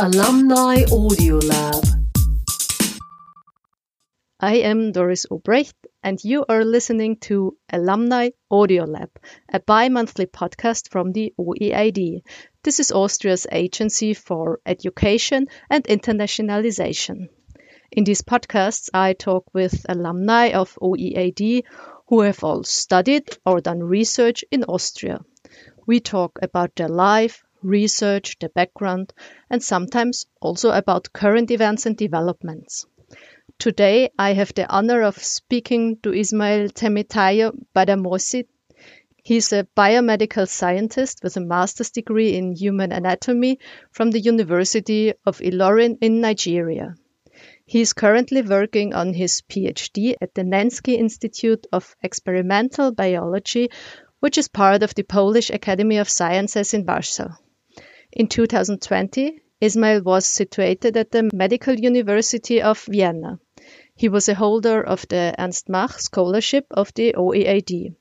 Alumni Audio Lab. I am Doris Obrecht, and you are listening to Alumni Audio Lab, a bi monthly podcast from the OEAD. This is Austria's agency for education and internationalization. In these podcasts, I talk with alumni of OEAD who have all studied or done research in Austria. We talk about their life, research, their background, and sometimes also about current events and developments. Today, I have the honor of speaking to Ismail Temitayo Badamosi. He's a biomedical scientist with a master's degree in human anatomy from the University of Ilorin in Nigeria. He is currently working on his PhD at the Nencki Institute of Experimental Biology, which is part of the Polish Academy of Sciences in Warsaw. In 2020, Ismail was situated at the Medical University of Vienna. He was a holder of the Ernst Mach Scholarship of the OEAD.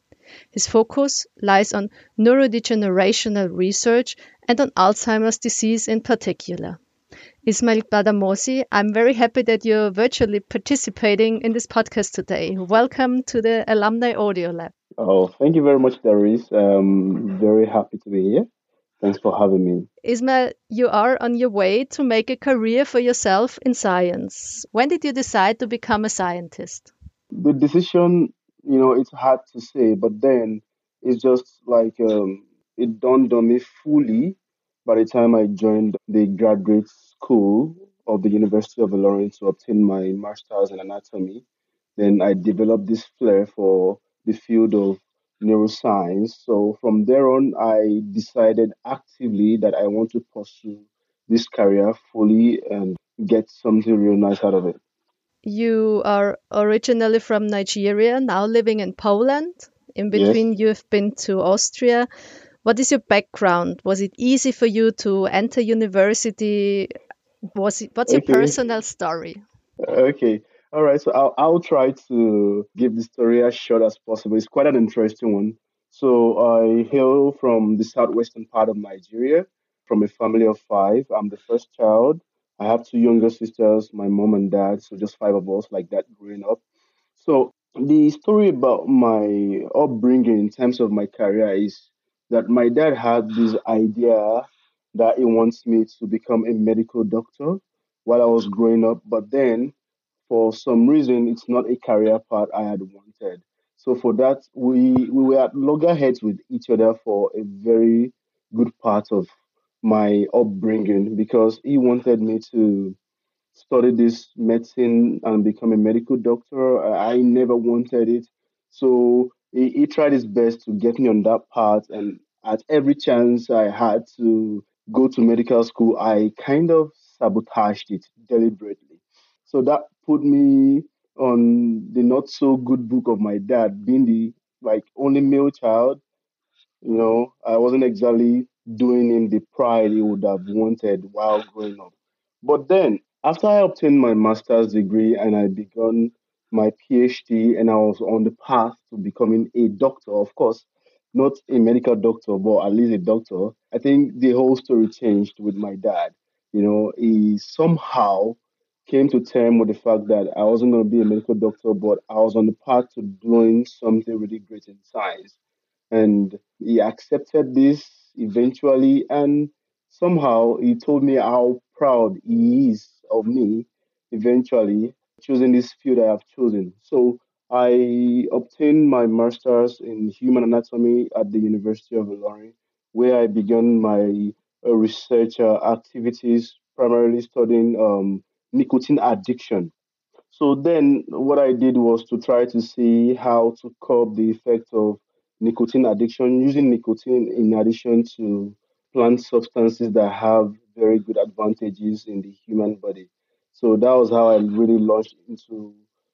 His focus lies on neurodegenerational research and on Alzheimer's disease in particular. Ismail Badamosi, I'm very happy that you're virtually participating in this podcast today. Welcome to the Alumni Audio Lab. Oh, thank you very much, Doris. Um, very happy to be here. Thanks for having me. Ismail, you are on your way to make a career for yourself in science. When did you decide to become a scientist? The decision, you know, it's hard to say, but then it's just like um, it dawned on me fully by the time I joined the graduate school of the University of Ilorin to obtain my master's in anatomy. Then I developed this flair for the field of neuroscience. So from there on, I decided actively that I want to pursue this career fully and get something real nice out of it. You are originally from Nigeria, now living in Poland. In between, Yes. you've been to Austria. What is your background? Was it easy for you to enter university? Was it, what's your personal story? Okay. All right. So I'll, I'll try to give the story as short as possible. It's quite an interesting one. So I hail from the southwestern part of Nigeria, from a family of five. I'm the first child. I have two younger sisters, my mom and dad, so just five of us like that growing up. So the story about my upbringing in terms of my career is that my dad had this idea that he wants me to become a medical doctor while I was growing up, but then for some reason it's not a career path I had wanted. So for that we we were at loggerheads with each other for a very good part of my upbringing because he wanted me to study this medicine and become a medical doctor. I never wanted it. So he, he tried his best to get me on that path. And at every chance I had to go to medical school, I kind of sabotaged it deliberately. So that put me on the not so good book of my dad, being the like only male child you know, I wasn't exactly doing him the pride he would have wanted while growing up. But then, after I obtained my master's degree and I began my PhD, and I was on the path to becoming a doctor, of course, not a medical doctor, but at least a doctor, I think the whole story changed with my dad. You know, he somehow came to terms with the fact that I wasn't going to be a medical doctor, but I was on the path to doing something really great in science and he accepted this eventually and somehow he told me how proud he is of me eventually choosing this field I have chosen. So I obtained my master's in human anatomy at the University of Ilorin, where I began my uh, research uh, activities, primarily studying um, nicotine addiction. So then what I did was to try to see how to curb the effect of nicotine addiction using nicotine in addition to plant substances that have very good advantages in the human body. So that was how I really launched into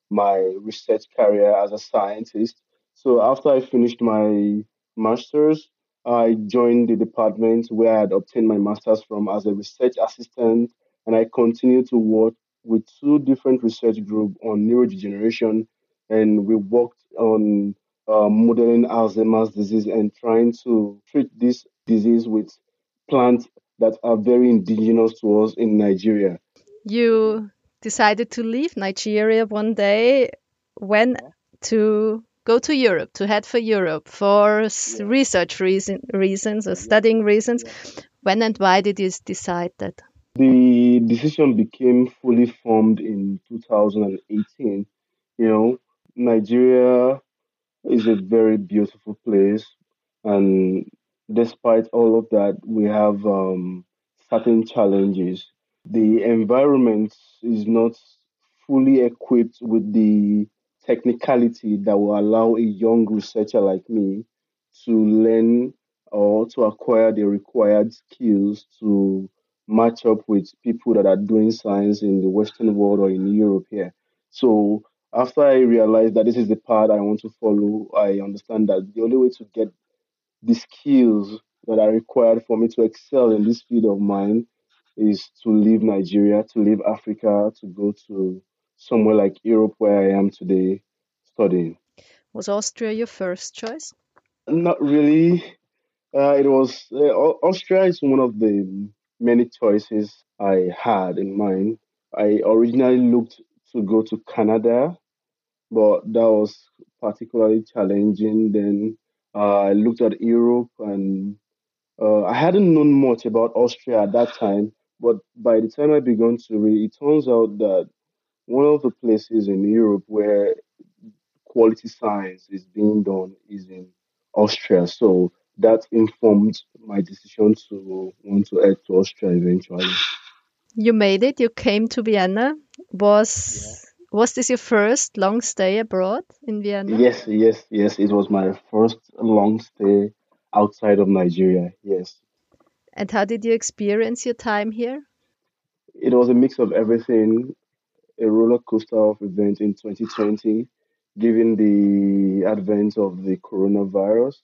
my research career as a scientist. So after I finished my master's, I joined the department where I had obtained my master's from as a research assistant, and I continued to work with two different research groups on neurodegeneration, and we worked on uh, modeling Alzheimer's disease and trying to treat this disease with plants that are very indigenous to us in Nigeria. You decided to leave Nigeria one day when to go to Europe, to head for Europe for yeah. research reason, reasons or studying reasons. When and why did you decide that? The decision became fully formed in 2018. You know, Nigeria is a very beautiful place, and despite all of that, we have um, certain challenges. The environment is not fully equipped with the technicality that will allow a young researcher like me to learn or to acquire the required skills to match up with people that are doing science in the Western world or in Europe here. So after I realized that this is the path I want to follow, I understand that the only way to get the skills that are required for me to excel in this field of mine is to leave Nigeria, to leave Africa, to go to somewhere like Europe where I am today studying. Was Austria your first choice? Not really. Uh, it was uh, Austria is one of the many choices I had in mind. I originally looked to go to Canada, but that was particularly challenging. Then uh, I looked at Europe, and uh, I hadn't known much about Austria at that time. But by the time I began to read, it turns out that one of the places in Europe where quality science is being done is in Austria. So that informed my decision to want to head to Austria eventually. You made it. You came to Vienna. Was yeah. was this your first long stay abroad in Vienna? Yes, yes, yes. It was my first long stay outside of Nigeria. Yes. And how did you experience your time here? It was a mix of everything. A roller coaster of events in 2020, given the advent of the coronavirus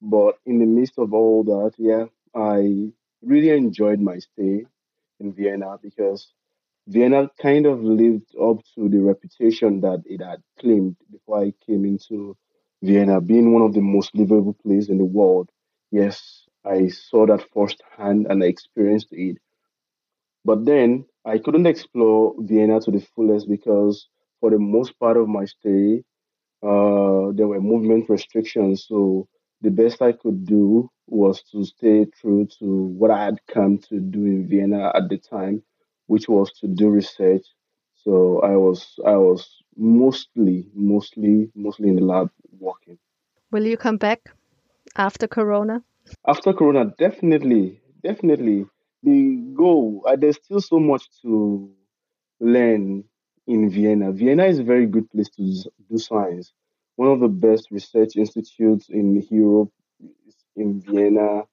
but in the midst of all that, yeah, I really enjoyed my stay in Vienna because Vienna kind of lived up to the reputation that it had claimed before I came into Vienna, being one of the most livable places in the world. Yes, I saw that firsthand and I experienced it. But then I couldn't explore Vienna to the fullest because for the most part of my stay, uh, there were movement restrictions. So the best I could do was to stay true to what I had come to do in Vienna at the time, which was to do research. So I was I was mostly mostly mostly in the lab working. Will you come back after Corona? After Corona, definitely, definitely. The goal. Uh, there's still so much to learn in Vienna. Vienna is a very good place to do science one of the best research institutes in Europe is in Vienna.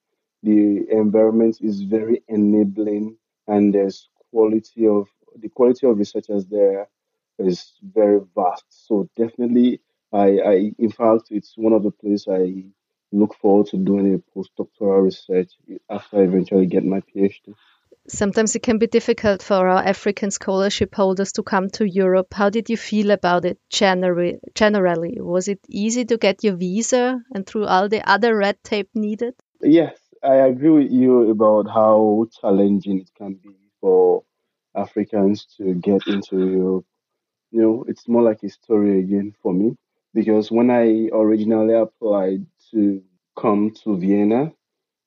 The environment is very enabling, and there's quality of the quality of researchers there is very vast. So definitely, I, I in fact, it's one of the places I look forward to doing a postdoctoral research after I eventually get my PhD. Sometimes it can be difficult for our African scholarship holders to come to Europe. How did you feel about it generally? generally? Was it easy to get your visa and through all the other red tape needed? Yes, I agree with you about how challenging it can be for Africans to get into Europe. You know, it's more like a story again for me because when I originally applied to come to Vienna,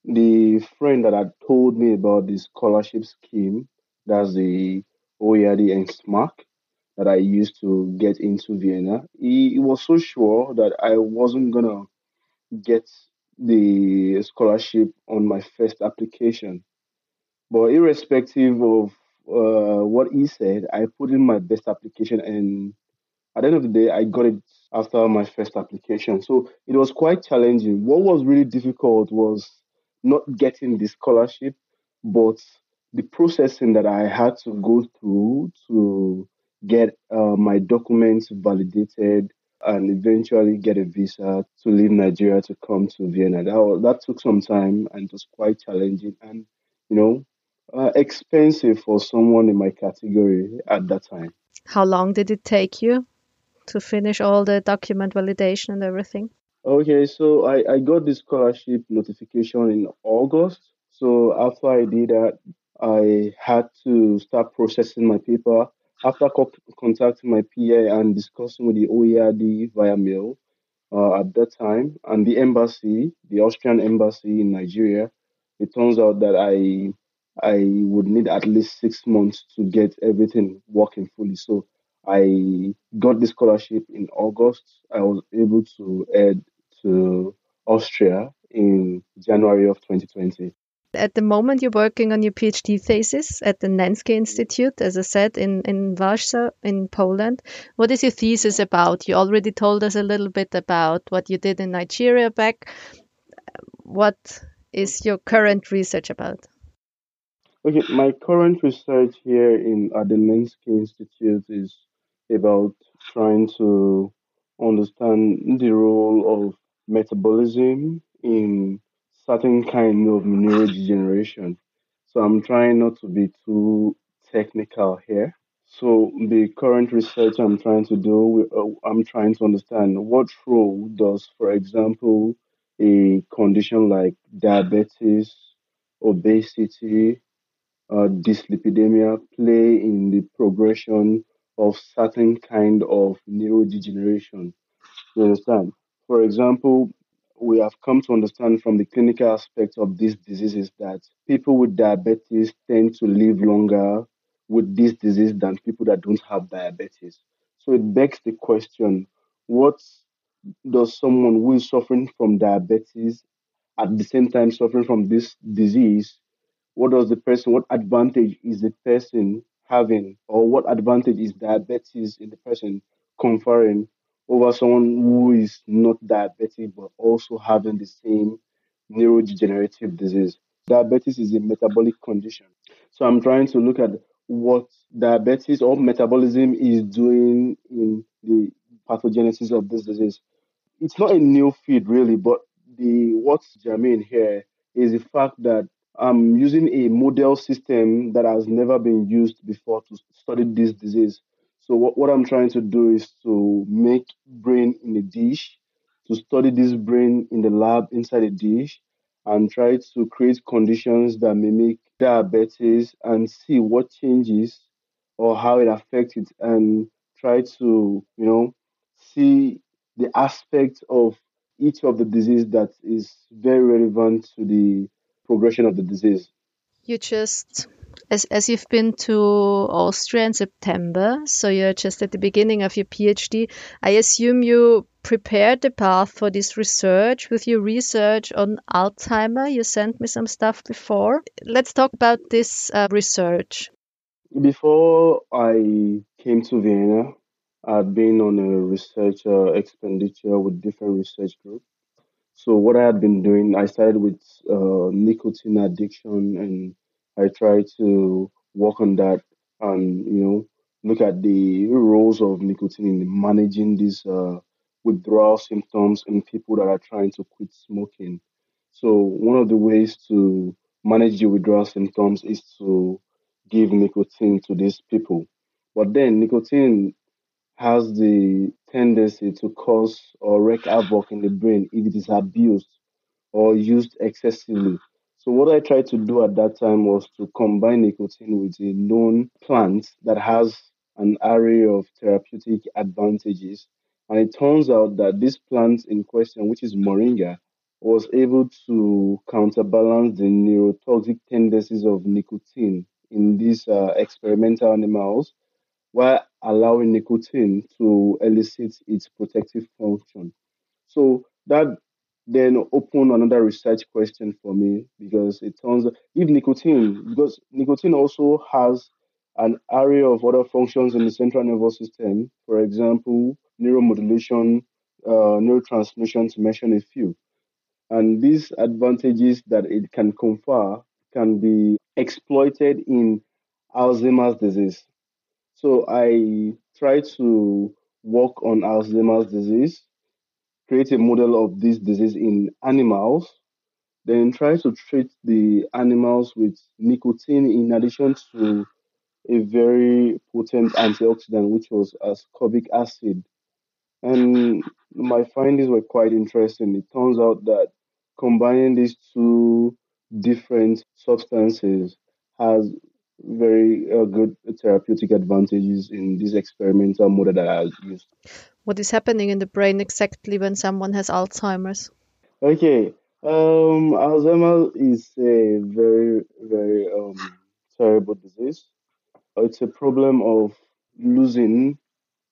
the friend that had told me about the scholarship scheme, that's the OEAD and SMAC that I used to get into Vienna, he, he was so sure that I wasn't gonna get the scholarship on my first application. But irrespective of uh, what he said, I put in my best application, and at the end of the day, I got it after my first application. So it was quite challenging. What was really difficult was not getting the scholarship, but the processing that I had to go through to get uh, my documents validated and eventually get a visa to leave Nigeria to come to Vienna. That, was, that took some time and was quite challenging and, you know, uh, expensive for someone in my category at that time. How long did it take you to finish all the document validation and everything? Okay, so I, I got this scholarship notification in August. So after I did that, I had to start processing my paper. After co- contacting my PA and discussing with the OEAD via mail uh, at that time and the embassy, the Austrian embassy in Nigeria, it turns out that I I would need at least six months to get everything working fully. So I got the scholarship in August. I was able to head to Austria in January of 2020. At the moment, you're working on your PhD thesis at the Nencki Institute, as I said, in, in Warsaw, in Poland. What is your thesis about? You already told us a little bit about what you did in Nigeria back. What is your current research about? Okay, my current research here in at the Nencki Institute is about trying to understand the role of metabolism in certain kind of neurodegeneration. So I'm trying not to be too technical here. So the current research I'm trying to do, uh, I'm trying to understand what role does, for example, a condition like diabetes, obesity, uh, dyslipidemia play in the progression of certain kind of neurodegeneration. You understand? For example, we have come to understand from the clinical aspect of these diseases that people with diabetes tend to live longer with this disease than people that don't have diabetes. So it begs the question what does someone who is suffering from diabetes at the same time suffering from this disease what does the person, what advantage is the person having, or what advantage is diabetes in the person conferring over someone who is not diabetic but also having the same neurodegenerative disease? Diabetes is a metabolic condition. So I'm trying to look at what diabetes or metabolism is doing in the pathogenesis of this disease. It's not a new field really, but the what's germane here is the fact that I'm using a model system that has never been used before to study this disease. So what, what I'm trying to do is to make brain in a dish, to study this brain in the lab inside a dish, and try to create conditions that mimic diabetes and see what changes or how it affects it and try to, you know, see the aspect of each of the disease that is very relevant to the progression of the disease. You just, as, as you've been to Austria in September, so you're just at the beginning of your PhD, I assume you prepared the path for this research with your research on Alzheimer. You sent me some stuff before. Let's talk about this uh, research. Before I came to Vienna, I'd been on a research uh, expenditure with different research groups. So what I had been doing, I started with uh, nicotine addiction, and I tried to work on that, and you know, look at the roles of nicotine in managing these uh, withdrawal symptoms in people that are trying to quit smoking. So one of the ways to manage the withdrawal symptoms is to give nicotine to these people. But then nicotine has the tendency to cause or wreak havoc in the brain if it is abused or used excessively. So what I tried to do at that time was to combine nicotine with a known plant that has an array of therapeutic advantages. And it turns out that this plant in question, which is moringa, was able to counterbalance the neurotoxic tendencies of nicotine in these uh, experimental animals while allowing nicotine to elicit its protective function. So that then opened another research question for me because it turns if nicotine, because nicotine also has an array of other functions in the central nervous system, for example, neuromodulation, uh, neurotransmission, to mention a few. And these advantages that it can confer can be exploited in Alzheimer's disease. So I try to work on Alzheimer's disease, create a model of this disease in animals, then try to treat the animals with nicotine in addition to a very potent antioxidant, which was ascorbic acid. And my findings were quite interesting. It turns out that combining these two different substances has very uh, good therapeutic advantages in this experimental model that I used. What is happening in the brain exactly when someone has Alzheimer's? Okay, um, Alzheimer's is a very, very um, terrible disease. It's a problem of losing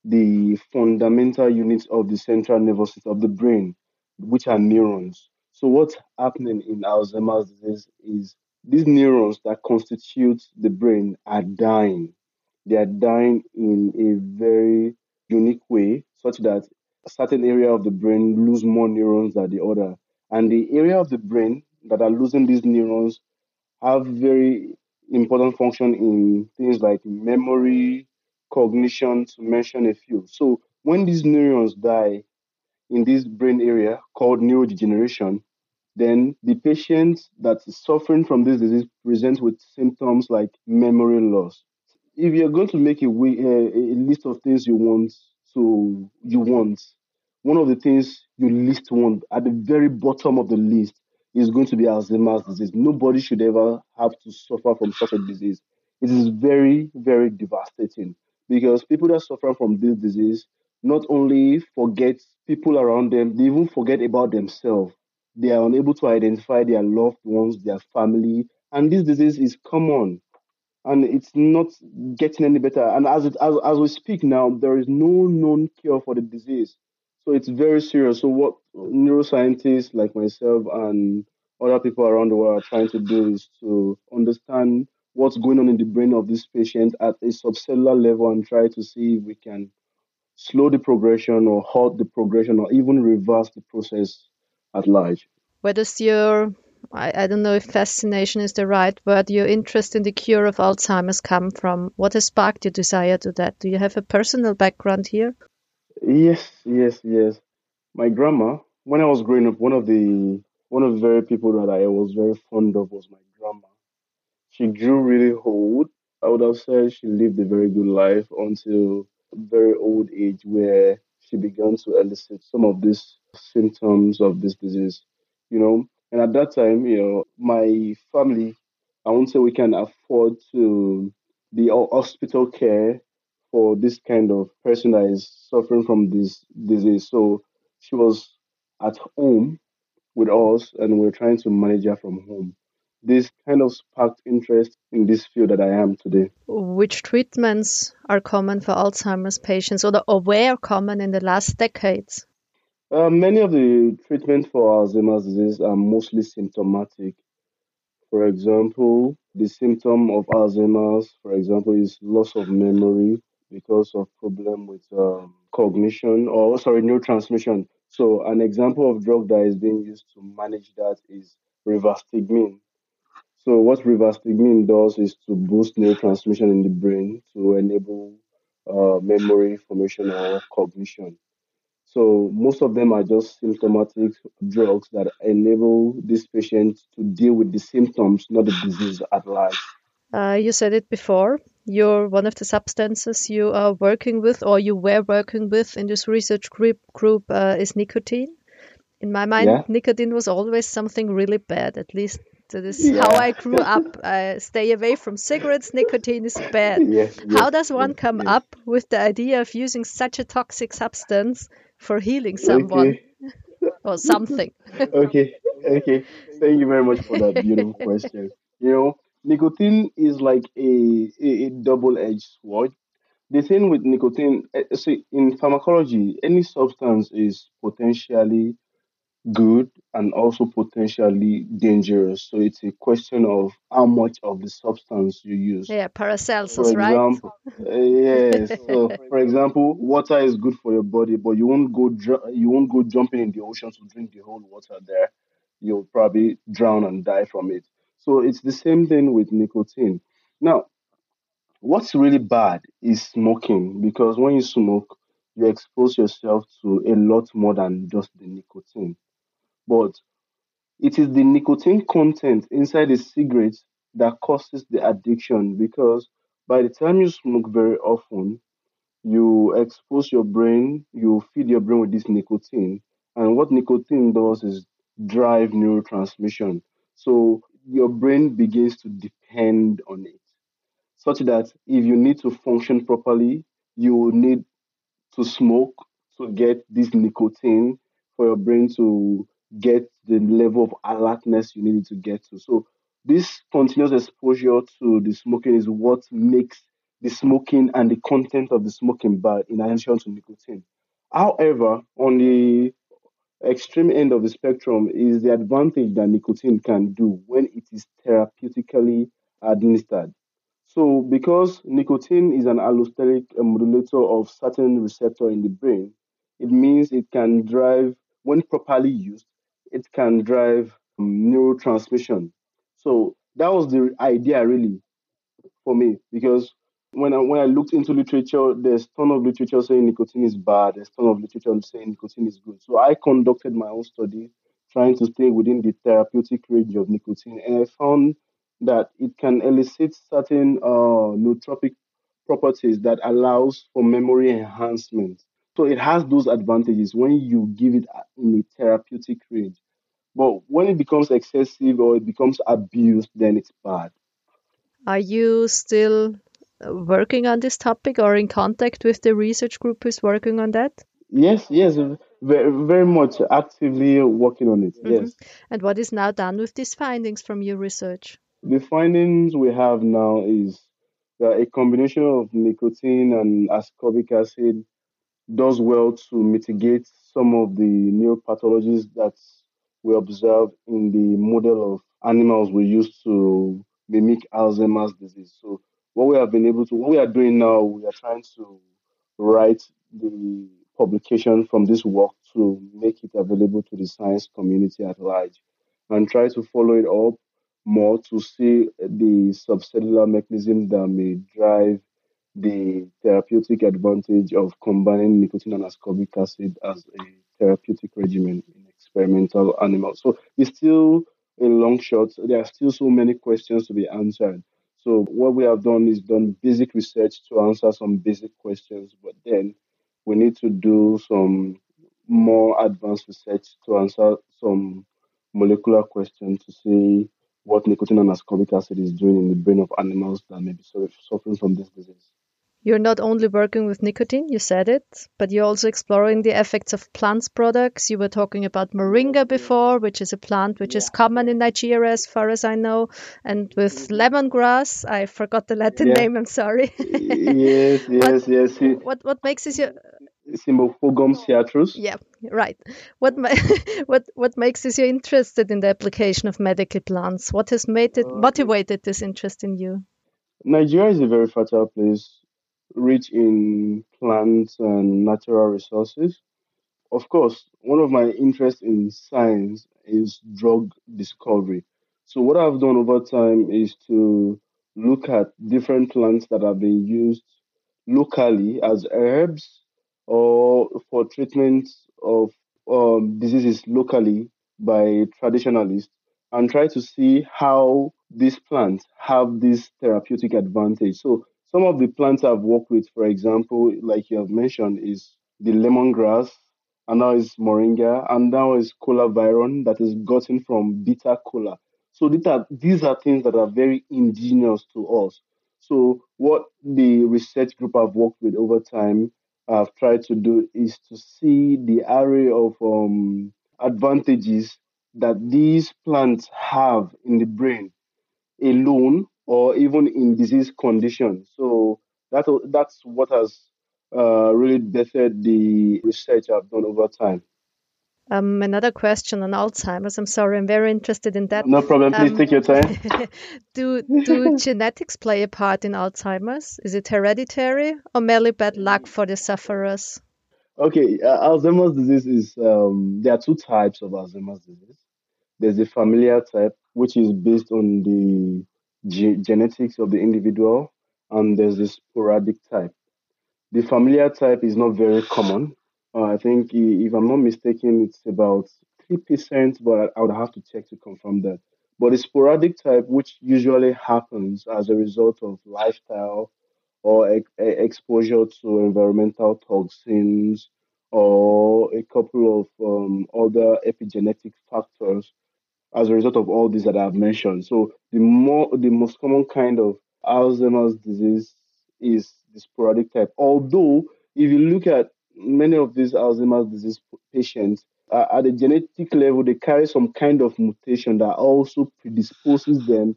the fundamental units of the central nervous system of the brain, which are neurons. So what's happening in Alzheimer's disease is these neurons that constitute the brain are dying. They are dying in a very unique way, such that a certain area of the brain lose more neurons than the other. And the area of the brain that are losing these neurons have very important function in things like memory, cognition, to mention a few. So when these neurons die in this brain area called neurodegeneration, then the patient that is suffering from this disease presents with symptoms like memory loss. If you're going to make a, a, list of things you want, so you want, one of the things you least want at the very bottom of the list is going to be Alzheimer's disease. Nobody should ever have to suffer from such a disease. It is very, very devastating because people that suffer from this disease not only forget people around them, they even forget about themselves. They are unable to identify their loved ones, their family, and this disease is common and it's not getting any better. And as it as, as we speak now, there is no known cure for the disease. So it's very serious. So what neuroscientists like myself and other people around the world are trying to do is to understand what's going on in the brain of this patient at a subcellular level and try to see if we can slow the progression or halt the progression or even reverse the process at large. Where does your I, I don't know if fascination is the right word, your interest in the cure of Alzheimer's come from? What has sparked your desire to that? Do you have a personal background here? Yes, yes, yes. My grandma, when I was growing up, one of the one of the very people that I was very fond of was my grandma. She grew really old. I would have said she lived a very good life until a very old age where she began to elicit some of these symptoms of this disease. You know, and at that time, you know, my family, I won't say we can afford to the hospital care for this kind of person that is suffering from this disease. So she was at home with us and we are trying to manage her from home. This kind of sparked interest in this field that I am today. Which treatments are common for Alzheimer's patients or, the, or were common in the last decades? Uh, many of the treatments for Alzheimer's disease are mostly symptomatic. For example, the symptom of Alzheimer's, for example, is loss of memory because of problem with um, cognition or sorry neurotransmission. So an example of drug that is being used to manage that is rivastigmine. So what rivastigmine does is to boost neurotransmission in the brain to enable uh, memory formation or cognition. So most of them are just symptomatic drugs that enable this patient to deal with the symptoms, not the disease at large. Uh, you said it before. You're one of the substances you are working with, or you were working with in this research group. Group uh, is nicotine. In my mind, yeah. nicotine was always something really bad. At least that is yeah. how I grew up. Uh, stay away from cigarettes. Nicotine is bad. Yes, yes, how does one come yes. up with the idea of using such a toxic substance for healing someone okay. or something. okay, okay. Thank you very much for that beautiful question. You know, nicotine is like a, a, a double edged sword. The thing with nicotine, eh, see, in pharmacology, any substance is potentially good and also potentially dangerous. So it's a question of how much of the substance you use. Yeah, Paracelsus, for example, right? uh, yes. So, for example, water is good for your body, but you won't go dr- you won't go jumping in the ocean to drink the whole water there. You'll probably drown and die from it. So it's the same thing with nicotine. Now, what's really bad is smoking because when you smoke, you expose yourself to a lot more than just the nicotine. But it is the nicotine content inside the cigarette that causes the addiction because by the time you smoke very often, you expose your brain, you feed your brain with this nicotine. And what nicotine does is drive neurotransmission. So your brain begins to depend on it, such that if you need to function properly, you will need to smoke to get this nicotine for your brain to get the level of alertness you need to get to. So this continuous exposure to the smoking is what makes the smoking and the content of the smoking bad in addition to nicotine. However, on the extreme end of the spectrum is the advantage that nicotine can do when it is therapeutically administered. So, because nicotine is an allosteric modulator of certain receptor in the brain, it means it can drive, when properly used, it can drive neurotransmission. So that was the idea really for me because when I when I looked into literature, there's ton of literature saying nicotine is bad. There's ton of literature saying nicotine is good. So I conducted my own study, trying to stay within the therapeutic range of nicotine, and I found that it can elicit certain uh, nootropic properties that allows for memory enhancement. So it has those advantages when you give it in a therapeutic range. But when it becomes excessive or it becomes abused, then it's bad. Are you still working on this topic or in contact with the research group who's working on that? Yes, yes, very, very much actively working on it. Mm-hmm. Yes. And what is now done with these findings from your research? The findings we have now is that a combination of nicotine and ascorbic acid does well to mitigate some of the neuropathologies that we observe in the model of animals we use to mimic Alzheimer's disease. So what we have been able to, what we are doing now, we are trying to write the publication from this work to make it available to the science community at large and try to follow it up more to see the subcellular mechanisms that may drive the therapeutic advantage of combining nicotine and ascorbic acid as a therapeutic regimen in experimental animals. So it's still a long shot. There are still so many questions to be answered. So what we have done is done basic research to answer some basic questions, but then we need to do some more advanced research to answer some molecular questions to see what nicotine and ascorbic acid is doing in the brain of animals that may be suffering from this disease. You're not only working with nicotine, you said it, but you're also exploring the effects of plants products. You were talking about moringa before, which is a plant which is common in Nigeria, as far as I know, and with lemongrass. I forgot the Latin yeah. name. I'm sorry. yes, yes, what, yes. What what makes it your Cymbopogon citratus. Yeah, right. What what what makes you interested in the application of medical plants? What has made it uh, motivated this interest in you? Nigeria is a very fertile place rich in plants and natural resources. Of course, one of my interests in science is drug discovery. So, what I've done over time is to look at different plants that have been used locally as herbs or for treatment of um, diseases locally by traditionalists and try to see how these plants have this therapeutic advantage. So, some of the plants I've worked with, for example, like you have mentioned, is the lemongrass, and now is moringa, and now is kolaviron that is gotten from bitter kola. So these are, these are things that are very indigenous to us. So what the research group I've worked with over time have tried to do is to see the array of um, advantages that these plants have in the brain alone or even in disease conditions. So that that's what has uh, really bettered the research I've done over time. Um, another question on Alzheimer's. I'm sorry, I'm very interested in that. No problem. Please um, take your time. do do genetics play a part in Alzheimer's? Is it hereditary or merely bad luck for the sufferers? Okay, uh, Alzheimer's disease is um, there are two types of Alzheimer's disease. There's the familial type, which is based on the ge- genetics of the individual, and there's the sporadic type. The familial type is not very common. Uh, I think, if I'm not mistaken, it's about 3%, but I would have to check to confirm that. But the sporadic type, which usually happens as a result of lifestyle or e- exposure to environmental toxins or a couple of um, other epigenetic factors, as a result of all these that I've mentioned. So the more the most common kind of Alzheimer's disease is the sporadic type. Although if you look at many of these Alzheimer's disease patients, uh, at the genetic level, they carry some kind of mutation that also predisposes them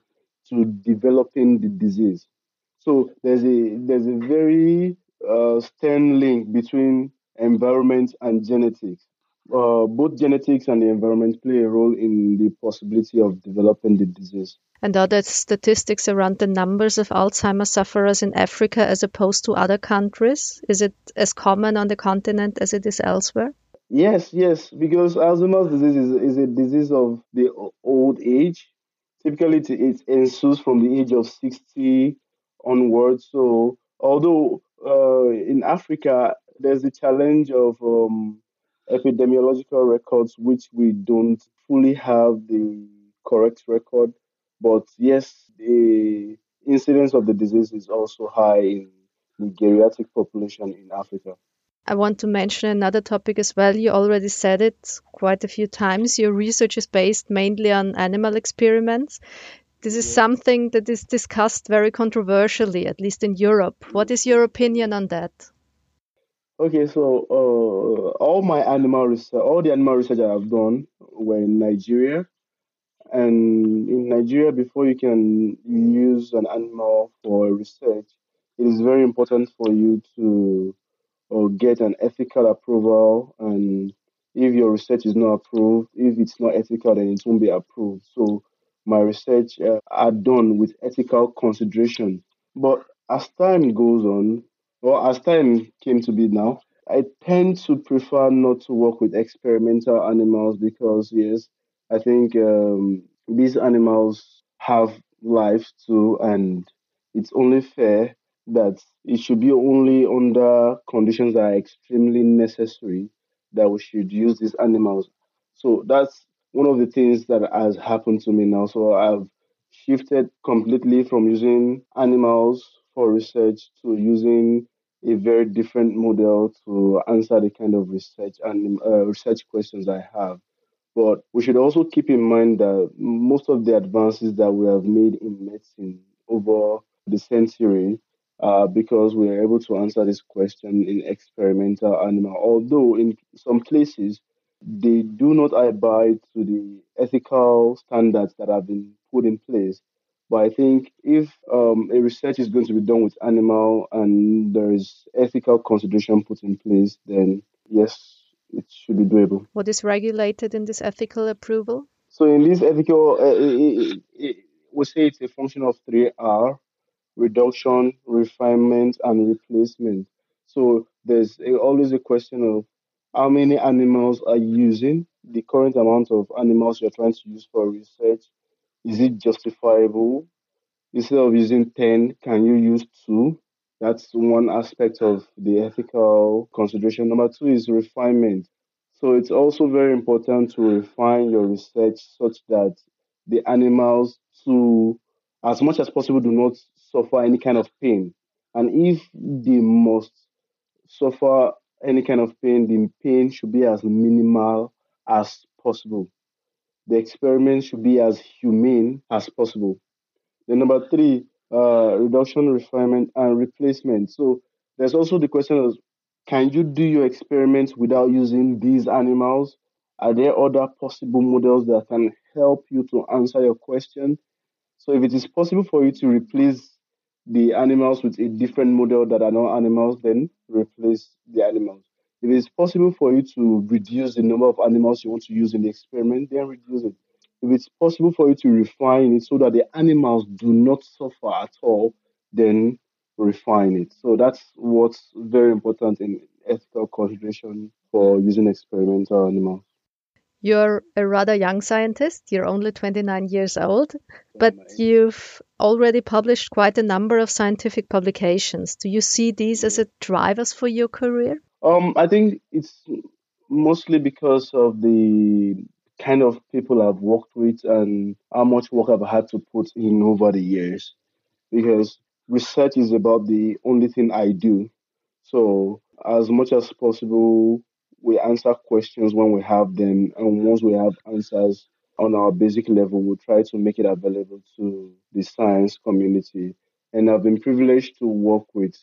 to developing the disease. So there's a there's a very uh, stern link between environment and genetics. Uh, both genetics and the environment play a role in the possibility of developing the disease. And are there statistics around the numbers of Alzheimer's sufferers in Africa as opposed to other countries? Is it as common on the continent as it is elsewhere? Yes, yes, because Alzheimer's disease is, is a disease of the old age. Typically, it, it ensues from the age of 60 onwards. So, although uh, in Africa, there's the challenge of um, epidemiological records, which we don't fully have the correct record. But yes, the incidence of the disease is also high in the geriatric population in Africa. I want to mention another topic as well. You already said it quite a few times. Your research is based mainly on animal experiments. This is something that is discussed very controversially, at least in Europe. What is your opinion on that? Okay, so uh, all my animal research, all the animal research I have done were in Nigeria. And in Nigeria, before you can use an animal for research, it is very important for you to uh, get an ethical approval. And if your research is not approved, if it's not ethical, then it won't be approved. So my research uh, are done with ethical consideration. But as time goes on, well, as time came to be now, I tend to prefer not to work with experimental animals because, yes, I think um, these animals have life too, and it's only fair that it should be only under conditions that are extremely necessary that we should use these animals. So that's one of the things that has happened to me now. So I've shifted completely from using animals for research to using a very different model to answer the kind of research and uh, research questions I have. But we should also keep in mind that most of the advances that we have made in medicine over the century uh, because we are able to answer this question in experimental animal. Although in some places they do not abide to the ethical standards that have been put in place. But I think if um, a research is going to be done with animal and there is ethical consideration put in place, then yes, it should be doable. What is regulated in this ethical approval? So in this ethical, uh, it, it, we say it's a function of three R: reduction, refinement, and replacement. So there's a, always a question of how many animals are using, the current amount of animals you're trying to use for research, is it justifiable? Instead of using 10, can you use two? That's one aspect of the ethical consideration. Number two is refinement. So it's also very important to refine your research such that the animals, to as much as possible, do not suffer any kind of pain. And if they must suffer any kind of pain, the pain should be as minimal as possible. The experiment should be as humane as possible. Then number three, uh, reduction, refinement, and replacement. So there's also the question of can you do your experiments without using these animals? Are there other possible models that can help you to answer your question? So if it is possible for you to replace the animals with a different model that are not animals, then replace the animals. If it's possible for you to reduce the number of animals you want to use in the experiment, then reduce it. If it's possible for you to refine it so that the animals do not suffer at all, then refine it. So that's what's very important in ethical consideration for using experimental animals. You're a rather young scientist. You're only 29 years old, but you've already published quite a number of scientific publications. Do you see these as a drivers for your career? Um, I think it's mostly because of the kind of people I've worked with and how much work I've had to put in over the years. Because research is about the only thing I do. So, as much as possible, we answer questions when we have them, and once we have answers, on our basic level, we try to make it available to the science community. And I've been privileged to work with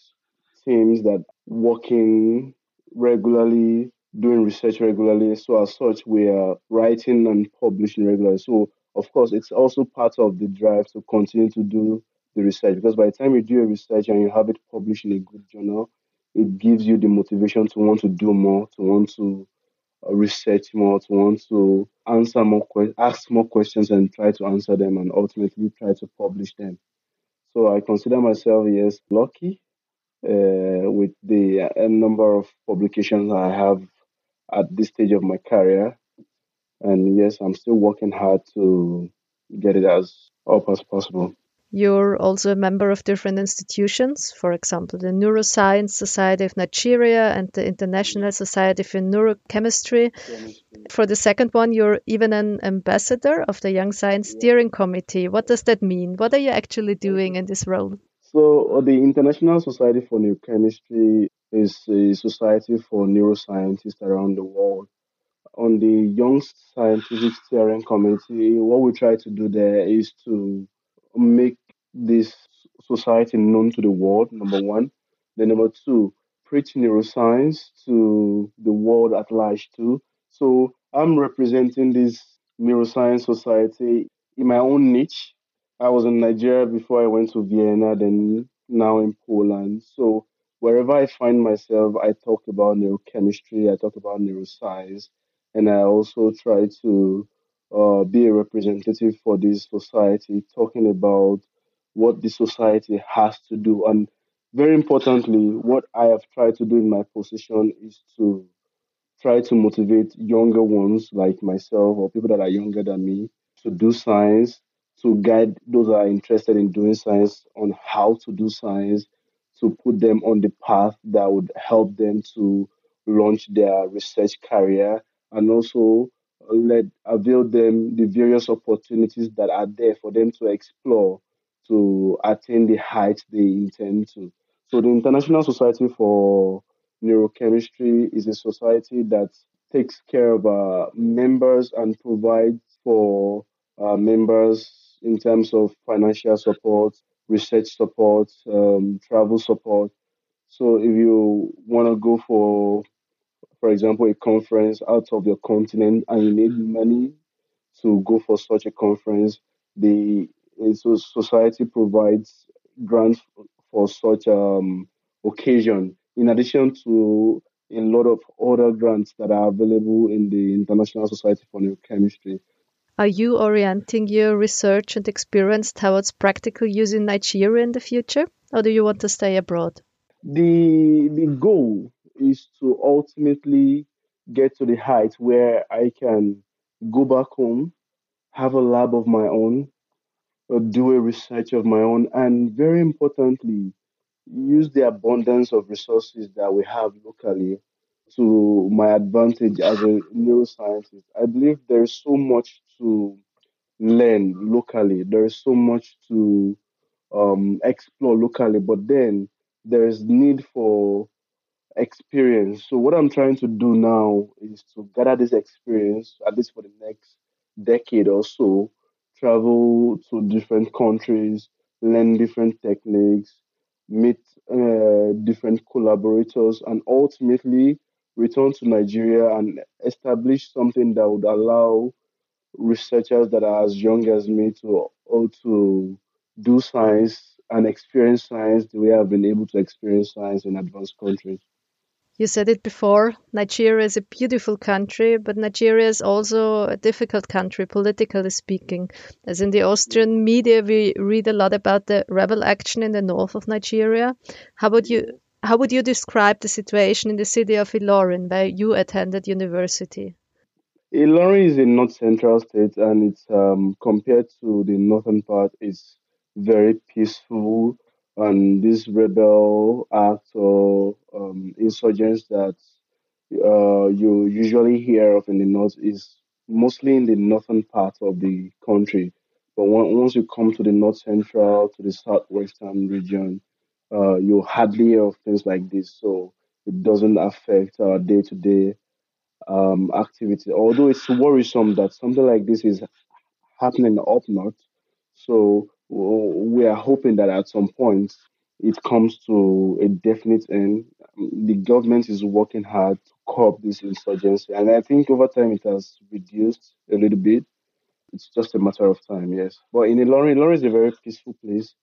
teams that working regularly, doing research regularly. So as such, we are writing and publishing regularly. So of course, it's also part of the drive to continue to do the research because by the time you do a research and you have it published in a good journal, it gives you the motivation to want to do more, to want to uh, research more, to want to answer more, que- ask more questions and try to answer them and ultimately try to publish them. So I consider myself, yes, lucky uh, with the uh, number of publications I have at this stage of my career. And yes, I'm still working hard to get it as up as possible. You're also a member of different institutions, for example, the Neuroscience Society of Nigeria and the International Society for Neurochemistry. For the second one, you're even an ambassador of the Young Science Steering Committee. What does that mean? What are you actually doing in this role? So, uh, the International Society for Neurochemistry is a society for neuroscientists around the world. On the Young Scientific Steering Committee, what we try to do there is to make this society known to the world, number one. Then, number two, preach neuroscience to the world at large, too. So, I'm representing this neuroscience society in my own niche. I was in Nigeria before I went to Vienna, then now in Poland. So, wherever I find myself, I talk about neurochemistry, I talk about neuroscience, and I also try to uh, be a representative for this society, talking about what the society has to do. And very importantly, what I have tried to do in my position is to try to motivate younger ones like myself or people that are younger than me to do science, to guide those that are interested in doing science on how to do science, to put them on the path that would help them to launch their research career and also let avail them the various opportunities that are there for them to explore to attain the heights they intend to. So the International Society for Neurochemistry is a society that takes care of uh, members and provides for uh, members in terms of financial support, research support, um, travel support. So if you want to go for, for example, a conference out of your continent and you need money to go for such a conference, the so society provides grants for such um, occasion. In addition to a lot of other grants that are available in the International Society for Neurochemistry. Are you orienting your research and experience towards practical use in Nigeria in the future, or do you want to stay abroad? The the goal is to ultimately get to the height where I can go back home, have a lab of my own, do a research of my own, and very importantly, use the abundance of resources that we have locally to my advantage as a neuroscientist. I believe there's so much to learn locally. There is so much to um, explore locally, but then there is need for experience. So what I'm trying to do now is to gather this experience, at least for the next decade or so, travel to different countries, learn different techniques, meet uh, different collaborators, and ultimately return to Nigeria and establish something that would allow researchers that are as young as me to oh, to do science and experience science the way I've been able to experience science in advanced countries. You said it before, Nigeria is a beautiful country, but Nigeria is also a difficult country, politically speaking. As in the Austrian media, we read a lot about the rebel action in the north of Nigeria. How would you how would you describe the situation in the city of Ilorin, where you attended university? Ilorin is a north central state, and it's um, compared to the northern part, it's very peaceful and this rebel act or um, insurgents that uh, you usually hear of in the north is mostly in the northern part of the country. But once you come to the north central, to the southwestern region, uh, you hardly hear of things like this. So it doesn't affect our day to day Um, activity. Although it's worrisome that something like this is happening up north. So we are hoping that at some point it comes to a definite end. The government is working hard to curb this insurgency, and I think over time it has reduced a little bit. It's just a matter of time, yes. But in Ilorin, Ilorin is a very peaceful place,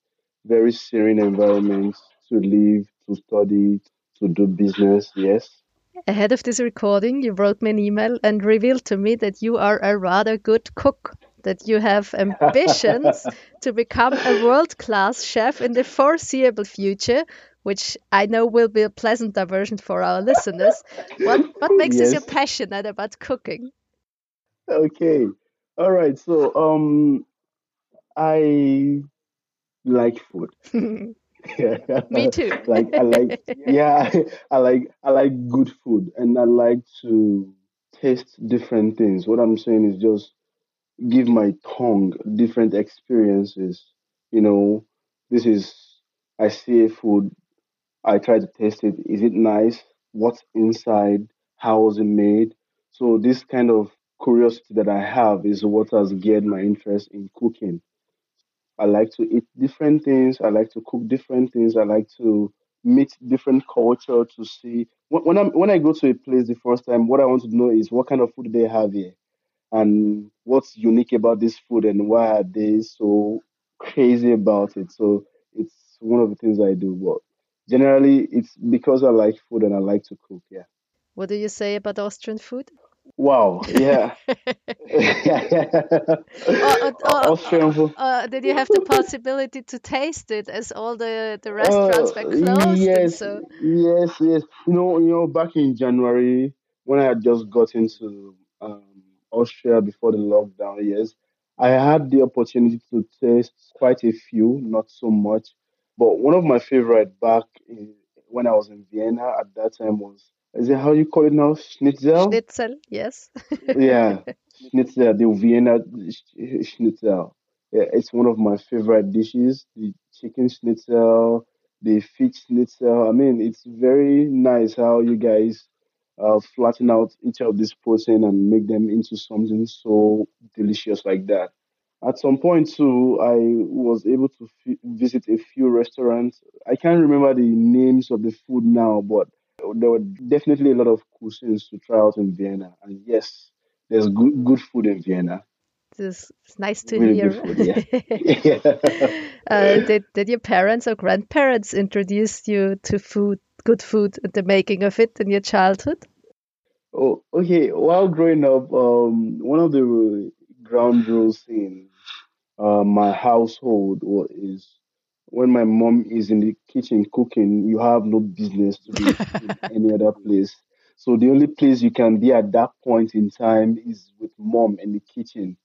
very serene environment to live, to study, to do business, yes. Ahead of this recording, you wrote me an email and revealed to me that you are a rather good cook, that you have ambitions to become a world class chef in the foreseeable future, which I know will be a pleasant diversion for our listeners. What, what makes yes. you so passionate about cooking? Okay. All right. So, um, I like food. Me too. like I like yeah, I like I like good food and I like to taste different things. What I'm saying is just give my tongue different experiences. You know, this is I see a food, I try to taste it. Is it nice? What's inside? How was it made? So this kind of curiosity that I have is what has geared my interest in cooking. I like to eat different things. I like to cook different things. I like to meet different culture to see when I when I go to a place the first time, what I want to know is what kind of food they have here, and what's unique about this food, and why are they so crazy about it. So it's one of the things I do. But generally, it's because I like food and I like to cook. Yeah. What do you say about Austrian food? Wow, yeah. Austrian food. Uh, did you have the possibility to taste it as all the, the restaurants uh, were closed? Yes, so... yes, yes. You know, you know, back in January when I had just got into um, Austria before the lockdown, yes, I had the opportunity to taste quite a few, not so much. But one of my favorite back in, when I was in Vienna at that time was is it how you call it now? Schnitzel? Schnitzel, yes. yeah, Schnitzel, the Vienna Schnitzel. Yeah, it's one of my favorite dishes. The chicken schnitzel, the fish schnitzel. I mean, it's very nice how you guys uh, flatten out each of these protein and make them into something so delicious like that. At some point too, I was able to f- visit a few restaurants. I can't remember the names of the food now, but there were definitely a lot of cuisines to try out in Vienna. And yes, there's good good food in Vienna. It's, it's nice to really hear. Food, yeah. uh, did did your parents or grandparents introduce you to food, good food, and the making of it in your childhood? Oh, okay. While growing up, um, one of the ground rules in uh, my household was, is when my mom is in the kitchen cooking, you have no business to be in any other place. So the only place you can be at that point in time is with mom in the kitchen,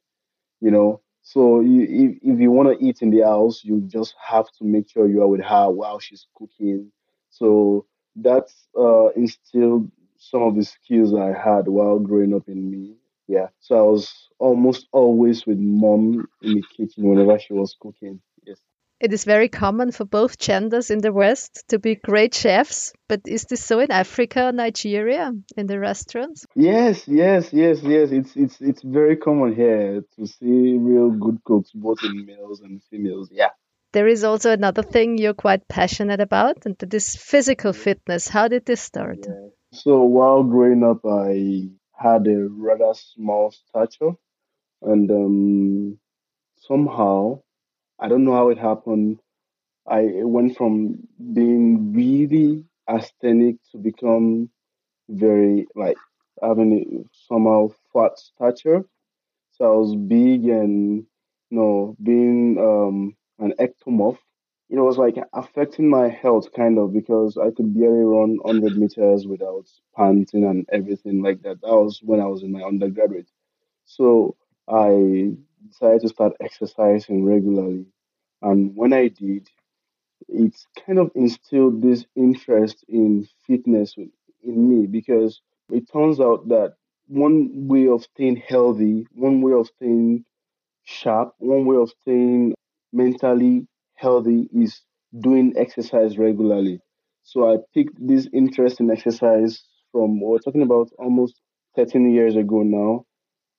you know. So you, if, if you want to eat in the house, you just have to make sure you are with her while she's cooking. So that's uh, instilled some of the skills I had while growing up in me. Yeah. So I was almost always with mom in the kitchen whenever she was cooking. It is very common for both genders in the West to be great chefs, but is this so in Africa, Nigeria, in the restaurants? Yes, yes, yes, yes. It's it's it's very common here to see real good cooks, both in males and females. Yeah. There is also another thing you're quite passionate about, and that is physical fitness. How did this start? Yeah. So while growing up, I had a rather small stature, and um, somehow I don't know how it happened. I went from being really asthenic to become very like having somehow fat stature. So I was big and you know being um, an ectomorph. It was like affecting my health kind of because I could barely run 100 meters without panting and everything like that. That was when I was in my undergraduate. So I decided to start exercising regularly. And when I did, it kind of instilled this interest in fitness in me because it turns out that one way of staying healthy, one way of staying sharp, one way of staying mentally healthy is doing exercise regularly. So I picked this interest in exercise from we're talking about almost 13 years ago now.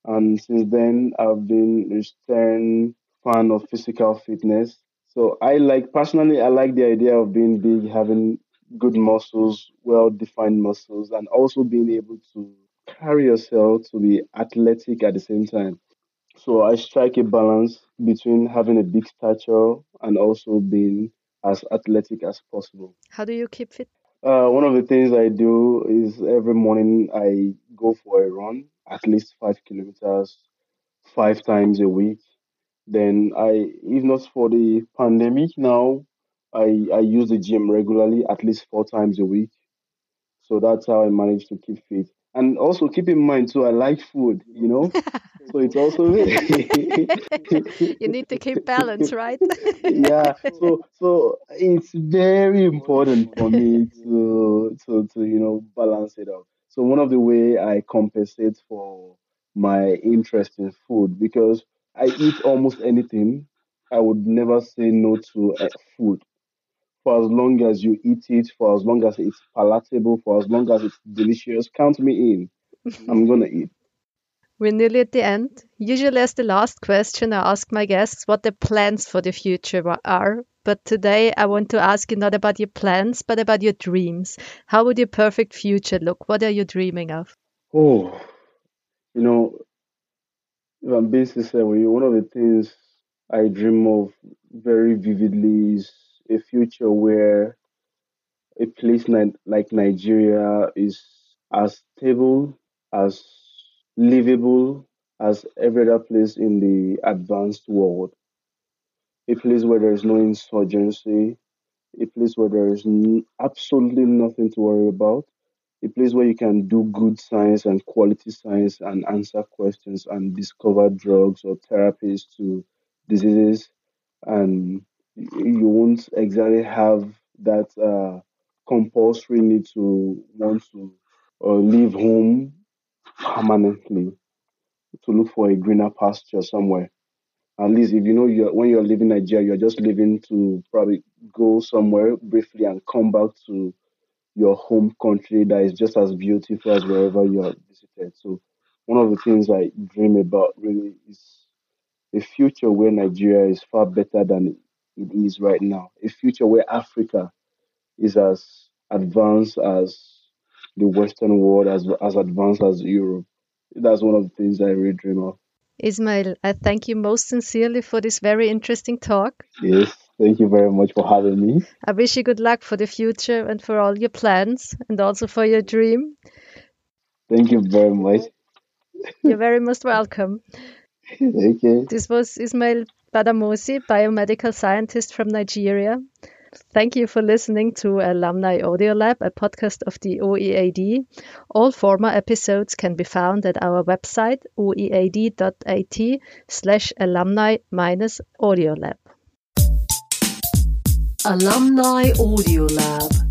And since then, I've been a stern fan of physical fitness. So I like, personally, I like the idea of being big, having good muscles, well defined muscles, and also being able to carry yourself to be athletic at the same time. So I strike a balance between having a big stature and also being as athletic as possible. How do you keep fit? Uh, one of the things I do is every morning I go for a run, at least five kilometers, five times a week. Then I, if not for the pandemic now, I, I use the gym regularly, at least four times a week. So that's how I manage to keep fit. And also keep in mind too, I like food, you know. so it's also you need to keep balance, right? yeah. So so it's very important for me to to to you know balance it out. So one of the way I compensate for my interest in food because I eat almost anything. I would never say no to uh, food for as long as you eat it, for as long as it's palatable, for as long as it's delicious. Count me in. I'm gonna eat. We're nearly at the end. Usually, as the last question, I ask my guests what their plans for the future are. But today, I want to ask you not about your plans, but about your dreams. How would your perfect future look? What are you dreaming of? Oh, you know, if I'm being sincere with you, one of the things I dream of very vividly is a future where a place like Nigeria is as stable, as livable as every other place in the advanced world. A place where there is no insurgency, a place where there is n- absolutely nothing to worry about, a place where you can do good science and quality science and answer questions and discover drugs or therapies to diseases and you won't exactly have that uh, compulsory need to want to uh, leave home permanently to look for a greener pasture somewhere. At least if you know you're when you're leaving Nigeria, you're just leaving to probably go somewhere briefly and come back to your home country that is just as beautiful as wherever you are visited. So one of the things I dream about really is a future where Nigeria is far better than it is right now. A future where Africa is as advanced as the Western world, as as advanced as Europe. That's one of the things I really dream of. Ismail, I thank you most sincerely for this very interesting talk. Yes, thank you very much for having me. I wish you good luck for the future and for all your plans and also for your dream. Thank you very much. You're very most welcome. okay. This was Ismail Badamosi, biomedical scientist from Nigeria. Thank you for listening to Alumni Audio Lab, a podcast of the OEAD. All former episodes can be found at our website, oead.at slash alumni minus audio lab. Alumni Audio Lab.